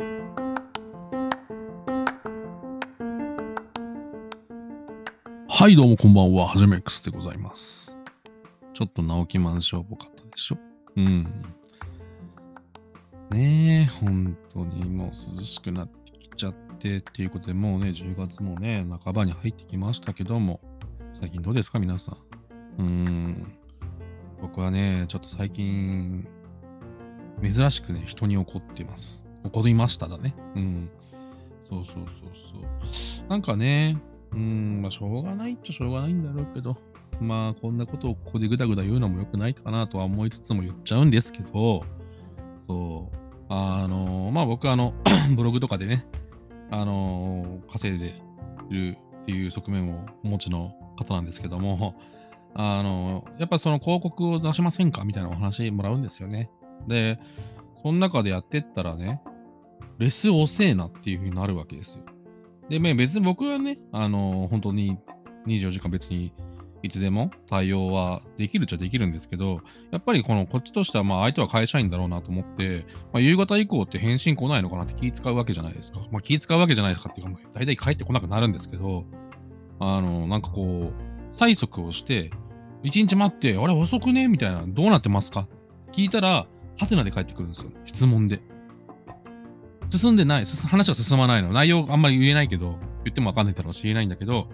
はい、どうもこんばんは。はじめ X でございます。ちょっと直木マンションっぽかったでしょ？うん。ねえ、本当にもう涼しくなってきちゃってっていうことで、もうね、10月もね、半ばに入ってきましたけども、最近どうですか、皆さん？うん。僕はね、ちょっと最近、珍しくね、人に怒ってます。怒りましただね。うん。そうそうそうそう。なんかね、うん、まあ、しょうがないっちゃしょうがないんだろうけど、まあ、こんなことをここでぐだぐだ言うのも良くないかなとは思いつつも言っちゃうんですけど、そう、あの、まあ僕はあの、ブログとかでね、あの、稼いでるっていう側面をお持ちの方なんですけども、あの、やっぱその広告を出しませんかみたいなお話もらうんですよね。で、その中でやってったらね、レス遅えなっていう風になるわけですよ。で、別に僕はね、あの、本当に24時間別にいつでも対応はできるっちゃできるんですけど、やっぱりこのこっちとしてはまあ相手は会社員だろうなと思って、まあ、夕方以降って返信来ないのかなって気使うわけじゃないですか。まあ気使うわけじゃないですかっていうか、大体帰ってこなくなるんですけど、あの、なんかこう、催促をして、一日待って、あれ遅くね？みたいな、どうなってますか？聞いたら、ハテナで帰ってくるんですよ。質問で。進んでない、話が進まないの。内容あんまり言えないけど、言ってもわかんないだろうし言えないんだけど、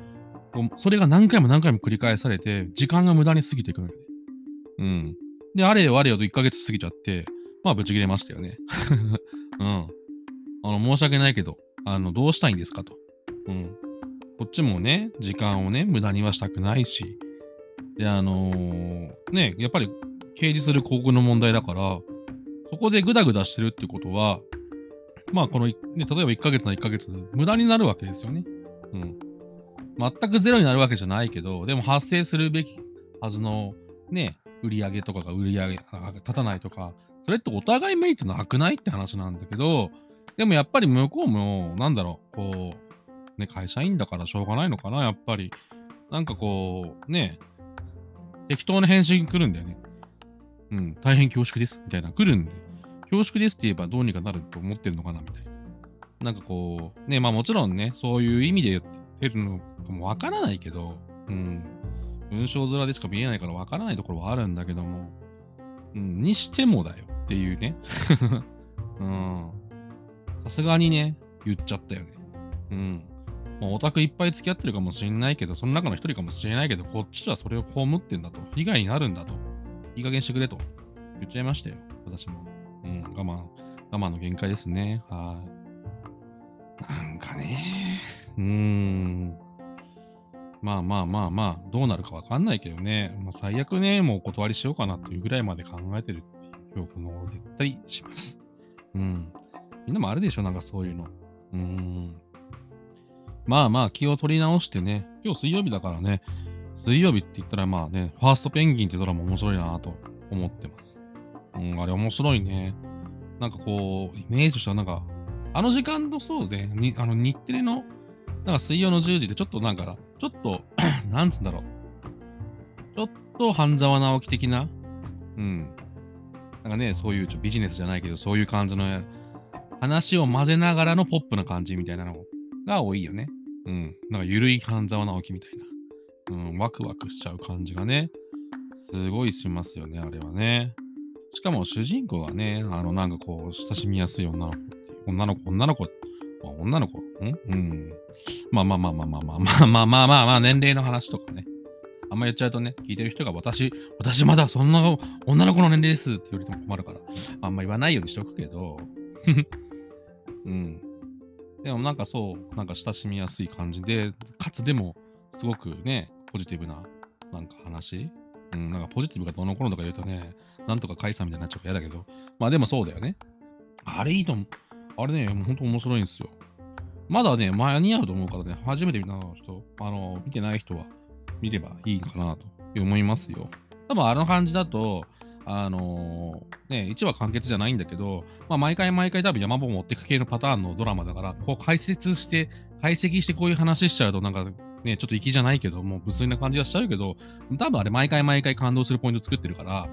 それが何回も何回も繰り返されて、時間が無駄に過ぎていくのよね。うん。で、あれよあれよと1ヶ月過ぎちゃって、まあ、ぶち切れましたよね。うん。あの、申し訳ないけど、あの、どうしたいんですかと。うん。こっちもね、時間をね、無駄にはしたくないし、で、あのーね、やっぱり、掲示する広告の問題だから、そこでグダグダしてるってことは、まあ、この、ね、例えば1ヶ月な1ヶ月、無駄になるわけですよね。うん。全くゼロになるわけじゃないけど、でも発生するべきはずの、ね、売り上げとかが売り上げ、あ立たないとか、それってお互いメリットなくないって話なんだけど、でもやっぱり向こうも、なんだろう、こう、ね、会社員だからしょうがないのかな、やっぱり。なんかこう、ね、適当な返信来るんだよね。うん、大変恐縮です、みたいな、来るんで。恐縮ですって言えばどうにかなると思ってるのかな、みたいな。なんかこう、ね、まあもちろんね、そういう意味で言ってるのかもわからないけど、うん、文章面でしか見えないからわからないところはあるんだけども、うん、にしてもだよっていうね。うん。さすがにね、言っちゃったよね。うん。まあ、オタクいっぱい付き合ってるかもしれないけど、その中の一人かもしれないけど、こっちはそれを被ってんだと。被害になるんだと。いい加減してくれと。言っちゃいましたよ。私も。うん、我慢、我慢の限界ですね。はい。なんかね、うーん。まあまあまあまあ、どうなるかわかんないけどね、まあ、最悪ね、もうお断りしようかなっていうぐらいまで考えてるっていう恐怖の絶対します。うん。みんなもあるでしょ、なんかそういうの。うーん。まあまあ、気を取り直してね、今日水曜日だからね、水曜日って言ったらまあね、ファーストペンギンってドラマ面白いなと思ってます。うん、あれ面白いね。なんかこう、イメージとしてはなんか、あの時間のそうで、にあの日テレの、なんか水曜の10時でちょっとなんか、ちょっと、なんつうんだろう。ちょっと半沢直樹的な、うん。なんかね、そういうちょビジネスじゃないけど、そういう感じの話を混ぜながらのポップな感じみたいなのが多いよね。うん。なんかゆるい半沢直樹みたいな。うん、ワクワクしちゃう感じがね、すごいしますよね、あれはね。しかも主人公がね、あの、なんかこう、親しみやすい女の子。女の子、女の子、女の子、ん？うん。まあまあまあまあまあまあまあまあまあまあまあ、年齢の話とかね。あんま言っちゃうとね、聞いてる人が私、私まだそんな女の子の年齢ですって言われても困るから、あんま言わないようにしとくけど、うん。でもなんかそう、なんか親しみやすい感じで、かつでも、すごくね、ポジティブな、なんか話うん、なんかポジティブがどの頃とか言うとね、なんとか解散みたいになっちゃうか嫌だけど、まあでもそうだよね。あれいいと思う。あれね、ほんと面白いんですよ。まだね、間に合うと思うからね、初めて見た人、あの、見てない人は見ればいいかなと思いますよ。多分あの感じだと、あのーね、1話完結じゃないんだけど、まあ、毎回毎回多分山本持ってく系のパターンのドラマだから、こう解説して、解析してこういう話しちゃうと、なんかね、ちょっと粋じゃないけど、もう無粋な感じがしちゃうけど、多分あれ毎回毎回感動するポイント作ってるから、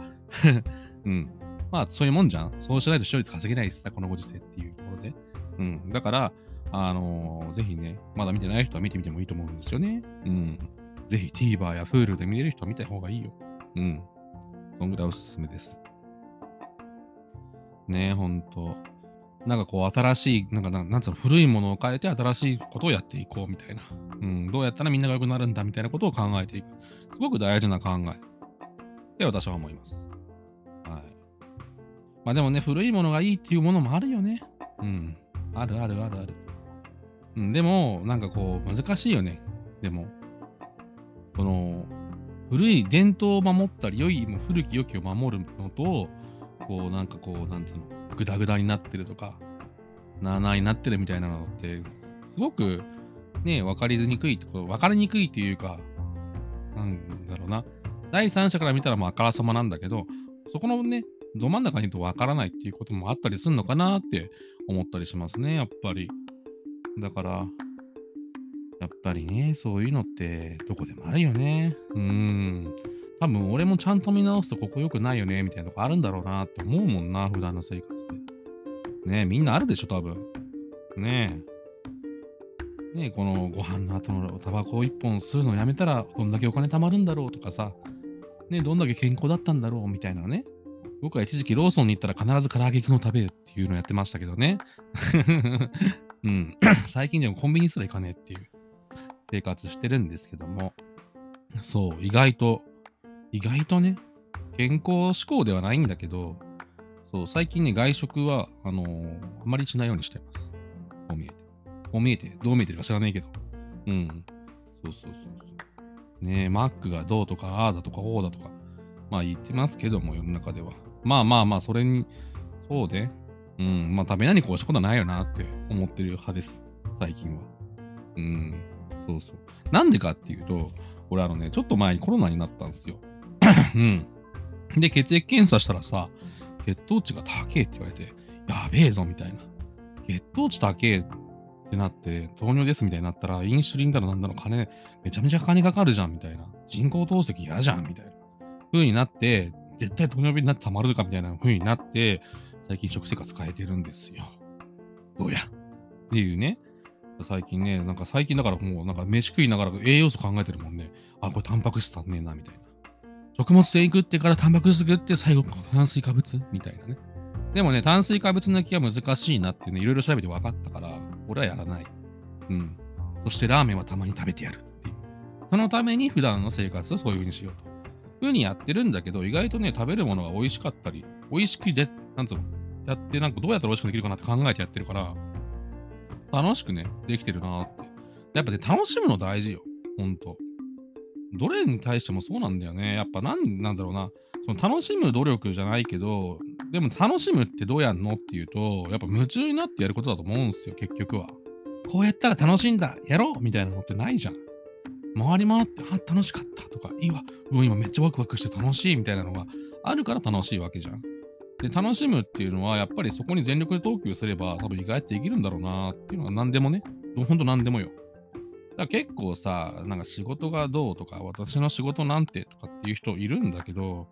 うん。まあ、そういうもんじゃん。そうしないと視聴率稼げないですさ、このご時世っていうところで。うん。だから、あのー、ぜひね、まだ見てない人は見てみてもいいと思うんですよね。うん。ぜひ TVer や Hulu で見れる人は見た方がいいよ。うん。そんぐらいおすすめです。ねえ、ほんと。なんかこう、新しい、なんかな、んつうの、古いものを変えて新しいことをやっていこうみたいな。うん、どうやったらみんなが良くなるんだみたいなことを考えていく。すごく大事な考え。って私は思います。はい。まあでもね、古いものがいいっていうものもあるよね。うん。あるあるあるある。うん、でも、なんかこう、難しいよね。でも、この、古い伝統を守ったり、良い、古き良きを守るのと、こう、なんかこう、なんつうの、グダグダになってるとか、なあなあになってるみたいなのって、すごくね、分かりにくいところ、分かりにくいっていうか、なんだろうな、第三者から見たらもうあからさまなんだけど、そこのね、ど真ん中にいると分からないっていうこともあったりするのかなって思ったりしますね、やっぱり。だから、やっぱりね、そういうのってどこでもあるよね。うん。多分俺もちゃんと見直すとここ良くないよね、みたいなとこあるんだろうなって思うもんな、普段の生活で。ねえみんなあるでしょ、多分。ねえ。ねえ、このご飯の後のタバコを1本吸うのやめたらどんだけお金貯まるんだろうとかさ、ねえ、どんだけ健康だったんだろうみたいなね。僕は一時期ローソンに行ったら必ず唐揚げくんを食べるっていうのをやってましたけどね。うん。最近でもコンビニすら行かねえっていう生活してるんですけども。そう、意外と意外とね、健康志向ではないんだけど、そう、最近ね、外食は、あのー、あまりしないようにしてます。こう見えて。こう見えて、どう見えてるか知らないけど。うん。そうそうそうそう。ねえ、マックがどうとか、ああだとか、こうだとか、まあ言ってますけども、世の中では。まあまあまあ、それに、そうね。うん、まあ食べ何こうしたことはないよなって思ってる派です。最近は。うん、そうそう。なんでかっていうと、俺あのね、ちょっと前にコロナになったんですよ。うん。で、血液検査したらさ、血糖値が高えって言われて、やべえぞみたいな。血糖値高えってなって、糖尿ですみたいになったら、インシュリンだろなんだろ金、めちゃめちゃ金かかるじゃんみたいな。人工透析嫌じゃんみたいな。風になって、絶対糖尿病になってたまるかみたいな風になって、最近食生活変えてるんですよ。どうやっていうね。最近ね、なんか最近だからもうなんか飯食いながら栄養素考えてるもんね。あ、これタンパク質足んねえな、みたいな。食物繊維食ってからタンパク質食って最後炭水化物みたいなね。でもね、炭水化物抜きは難しいなってね、いろいろ調べて分かったから、俺はやらない。うん。そしてラーメンはたまに食べてやるっていう。そのために普段の生活をそういう風にしようと。ふうにやってるんだけど、意外とね、食べるものが美味しかったり、美味しくで、なんつうの、やって、なんかどうやったら美味しくできるかなって考えてやってるから、楽しくね、できてるなって。やっぱね、楽しむの大事よ。ほんと。どれに対してもそうなんだよね。やっぱ何なんだろうな。その楽しむ努力じゃないけど、でも楽しむってどうやんのっていうと、やっぱ夢中になってやることだと思うんすよ、結局は。こうやったら楽しいんだ、やろうみたいなのってないじゃん。回り回って、あ、楽しかったとか、いいわ、もう今めっちゃワクワクして楽しいみたいなのがあるから楽しいわけじゃん。で、楽しむっていうのは、やっぱりそこに全力で投球すれば、多分意外とできるんだろうなっていうのは何でもね、ほんと何でもよ。だ結構さ、なんか仕事がどうとか、私の仕事なんてとかっていう人いるんだけど、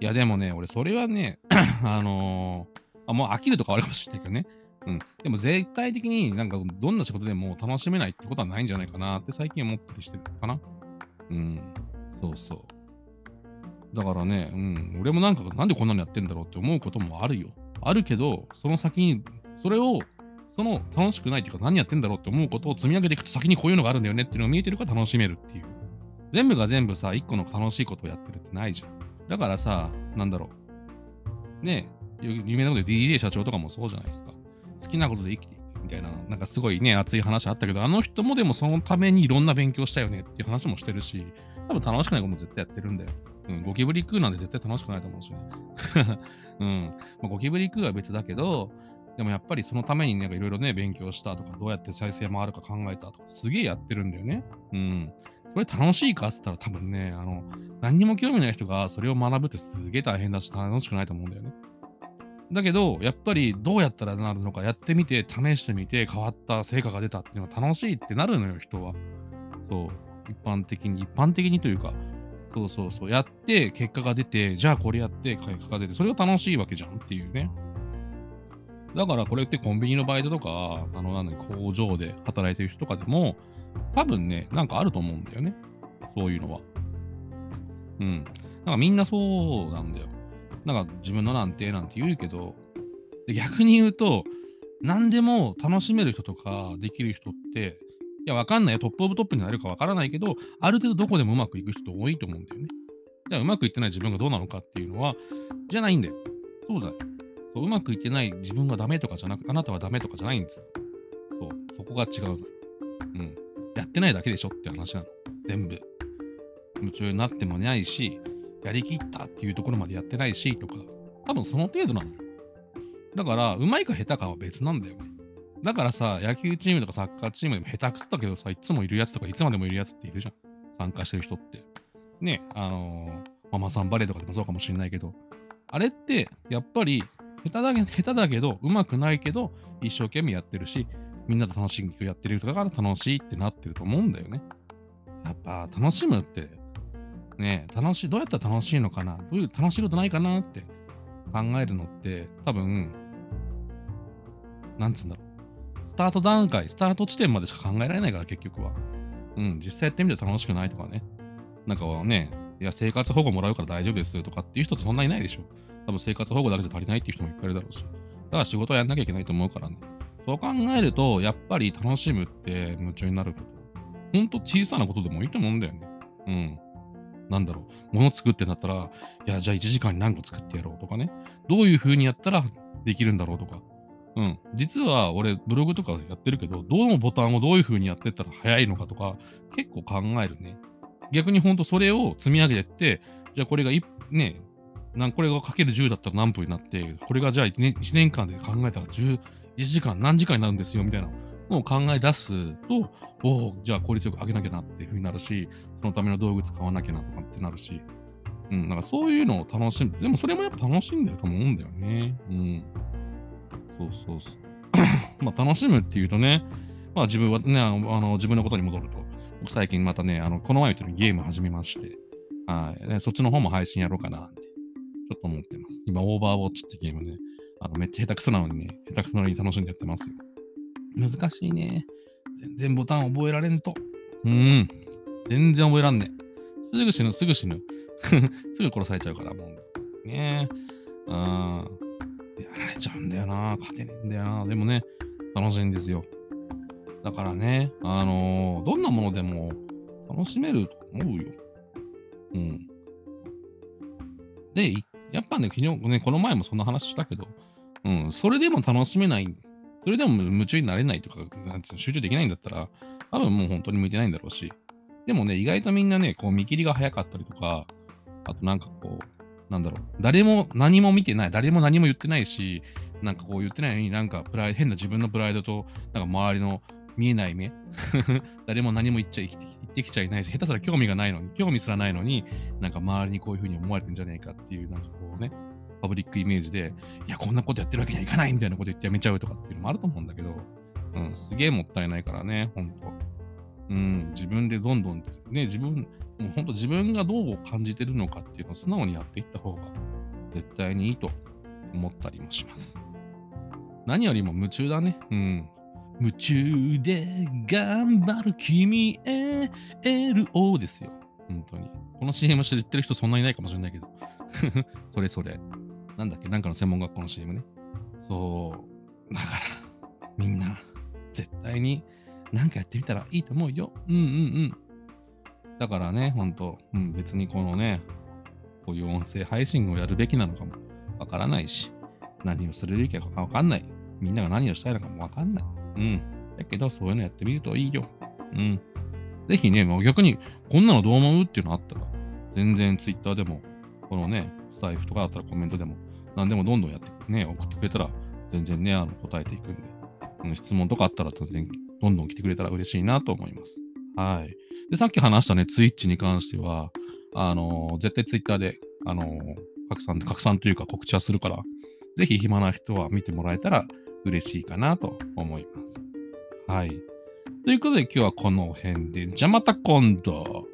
いやでもね、俺それはね、あのー、あもう飽きるとかあるかもしれないけどね。うん。でも絶対的になんかどんな仕事でも楽しめないってことはないんじゃないかなって最近思ったりしてるかな。うん。そうそう。だからね、うん。俺もなんかなんでこんなのやってんだろうって思うこともあるよ。あるけど、その先に、それをその楽しくないっていうか何やってんだろうって思うことを積み上げていくと先にこういうのがあるんだよねっていうのが見えてるから楽しめるっていう。全部が全部さ、一個の楽しいことをやってるってないじゃん。だからさ、なんだろう。ねえ、有名なことで DJ 社長とかもそうじゃないですか。好きなことで生きていくみたいな、なんかすごいね、熱い話あったけど、あの人もでもそのためにいろんな勉強したよねっていう話もしてるし、多分楽しくないことも絶対やってるんだよ。うん、ゴキブリ食うなんて絶対楽しくないと思うしね。うん。まあ、ゴキブリ食うは別だけど、でもやっぱりそのためになんかいろいろね、勉強したとか、どうやって再生回るか考えたとか、すげえやってるんだよね。うん。それ楽しいか？って言ったら多分ね、あの、何にも興味ない人がそれを学ぶってすげえ大変だし楽しくないと思うんだよね。だけど、やっぱりどうやったらなるのかやってみて、試してみて、変わった成果が出たっていうのが楽しいってなるのよ、人は。そう。一般的に、一般的にというか、そうそうそう。やって結果が出て、じゃあこれやって結果が出て、それが楽しいわけじゃんっていうね。だからこれってコンビニのバイトとか、あの、なんだ工場で働いてる人とかでも、多分ね、なんかあると思うんだよね。そういうのは。うん。なんかみんなそうなんだよ。なんか自分のなんてなんて言うけど、逆に言うと、何でも楽しめる人とかできる人って、いや、わかんないよ。トップオブトップになるかわからないけど、ある程度どこでもうまくいく人多いと思うんだよね。じゃあ、うまくいってない自分がどうなのかっていうのは、じゃないんだよ。そうだよ。そううまくいってない自分がダメとかじゃなく、あなたはダメとかじゃないんですよ。そう、そこが違うの。うん。やってないだけでしょって話なの。全部。夢中になってもないし、やりきったっていうところまでやってないしとか、多分その程度なのよ。だから、うまいか下手かは別なんだよね。だからさ、野球チームとかサッカーチームでも下手くそだけどさ、いつもいるやつとかいつまでもいるやつっているじゃん。参加してる人って。ね、あのー、ママさんバレーとかでもそうかもしれないけど、あれって、やっぱり、下手だけ下手だけど、うまくないけど、一生懸命やってるし、みんなと楽しくやってる人だから楽しいってなってると思うんだよね。やっぱ楽しむって、ね、楽しい、どうやったら楽しいのかな？どういう楽しいことないかなって考えるのって、多分、なんつうんだろう。スタート段階、スタート地点までしか考えられないから、結局は。うん、実際やってみて楽しくないとかね。なんかはね、いや、生活保護もらうから大丈夫ですとかっていう人ってそんなにいないでしょ。多分生活保護だけじゃ足りないっていう人もいっぱいいるだろうし。だから仕事はやんなきゃいけないと思うからね。そう考えると、やっぱり楽しむって夢中になること。ほんと小さなことでもいいと思うんだよね。うん。なんだろう。物作ってんだったら、いや、じゃあ1時間に何個作ってやろうとかね。どういう風にやったらできるんだろうとか。うん。実は俺、ブログとかやってるけど、どのボタンをどういう風にやってったら早いのかとか、結構考えるね。逆にほんとそれを積み上げてって、じゃあこれがね、なんこれがかける10だったら何分になって、これがじゃあ 1, 年 ,1 年間で考えたら11時間何時間になるんですよみたいなのを考え出すと、おお、じゃあ効率よく上げなきゃなっていうふうになるし、そのための道具使わなきゃなとかってなるし、うん、なんかそういうのを楽しむ。でもそれもやっぱ楽しんでると思うんだよね。うん。そうそうそう。まあ楽しむっていうとね、まあ自分はね、あのあの自分のことに戻ると、僕最近またね、あの、この前言ったようにゲーム始めまして、はい、ね、そっちの方も配信やろうかなって、ちょっと思ってます。今、オーバーウォッチってゲームね、あのめっちゃ下手くそなのにね、下手くそなのに楽しんでやってますよ。難しいね。全然ボタン覚えられんと。うん。全然覚えらんねすぐ死ぬ、すぐ死ぬ。すぐ殺されちゃうから、もう。ねえ。うん。やられちゃうんだよな。勝てねえんだよな。でもね、楽しいんですよ。だからね、あのー、どんなものでも楽しめると思うよ。うん。で、やっぱね、昨日ね、この前もそんな話したけど、うん、それでも楽しめない、それでも夢中になれないとか、なんて集中できないんだったら、多分もう本当に向いてないんだろうし、でもね、意外とみんなね、こう見切りが早かったりとか、あとなんかこう、なんだろう、誰も何も見てない、誰も何も言ってないし、なんかこう言ってないのになんかプライ変な自分のプライドと、なんか周りの見えない目 誰も何も言っちゃい、言ってきちゃいないし、下手すら興味がないのに、興味すらないのに、なんか周りにこういうふうに思われてんじゃねえかっていう、なんかこうね、パブリックイメージで、いや、こんなことやってるわけにはいかないみたいなこと言ってやめちゃうとかっていうのもあると思うんだけど、うん、すげえもったいないからね、ほんと。うん、自分でどんどん、ね、自分、もうほんと自分がどう感じてるのかっていうのを素直にやっていった方が絶対にいいと思ったりもします。何よりも夢中だね。うん。夢中で頑張る君へ LO ですよ。本当に。この CM 知ってる人そんなにいないかもしれないけど。それそれ。なんだっけ？なんかの専門学校の CM ね。そう。だから、みんな、絶対になんかやってみたらいいと思うよ。うんうんうん。だからね、ほんと、うん、別にこのね、こういう音声配信をやるべきなのかもわからないし、何をするべきかわかんない。みんなが何をしたいのかもわかんない。うん。だけど、そういうのやってみるといいよ。うん。ぜひね、もう逆に、こんなのどう思うっていうのあったら、全然 Twitter でも、このね、スタイフとかだったらコメントでも、何でもどんどんやってね、送ってくれたら、全然ね、あの答えていくんで、質問とかあったら、当然、どんどん来てくれたら嬉しいなと思います。はい。で、さっき話したね、ツイッチに関しては、あのー、絶対ツイッターで、あのー、拡散、拡散というか告知はするから、ぜひ暇な人は見てもらえたら嬉しいかなと思います。はい。ということで今日はこの辺で、じゃまた今度。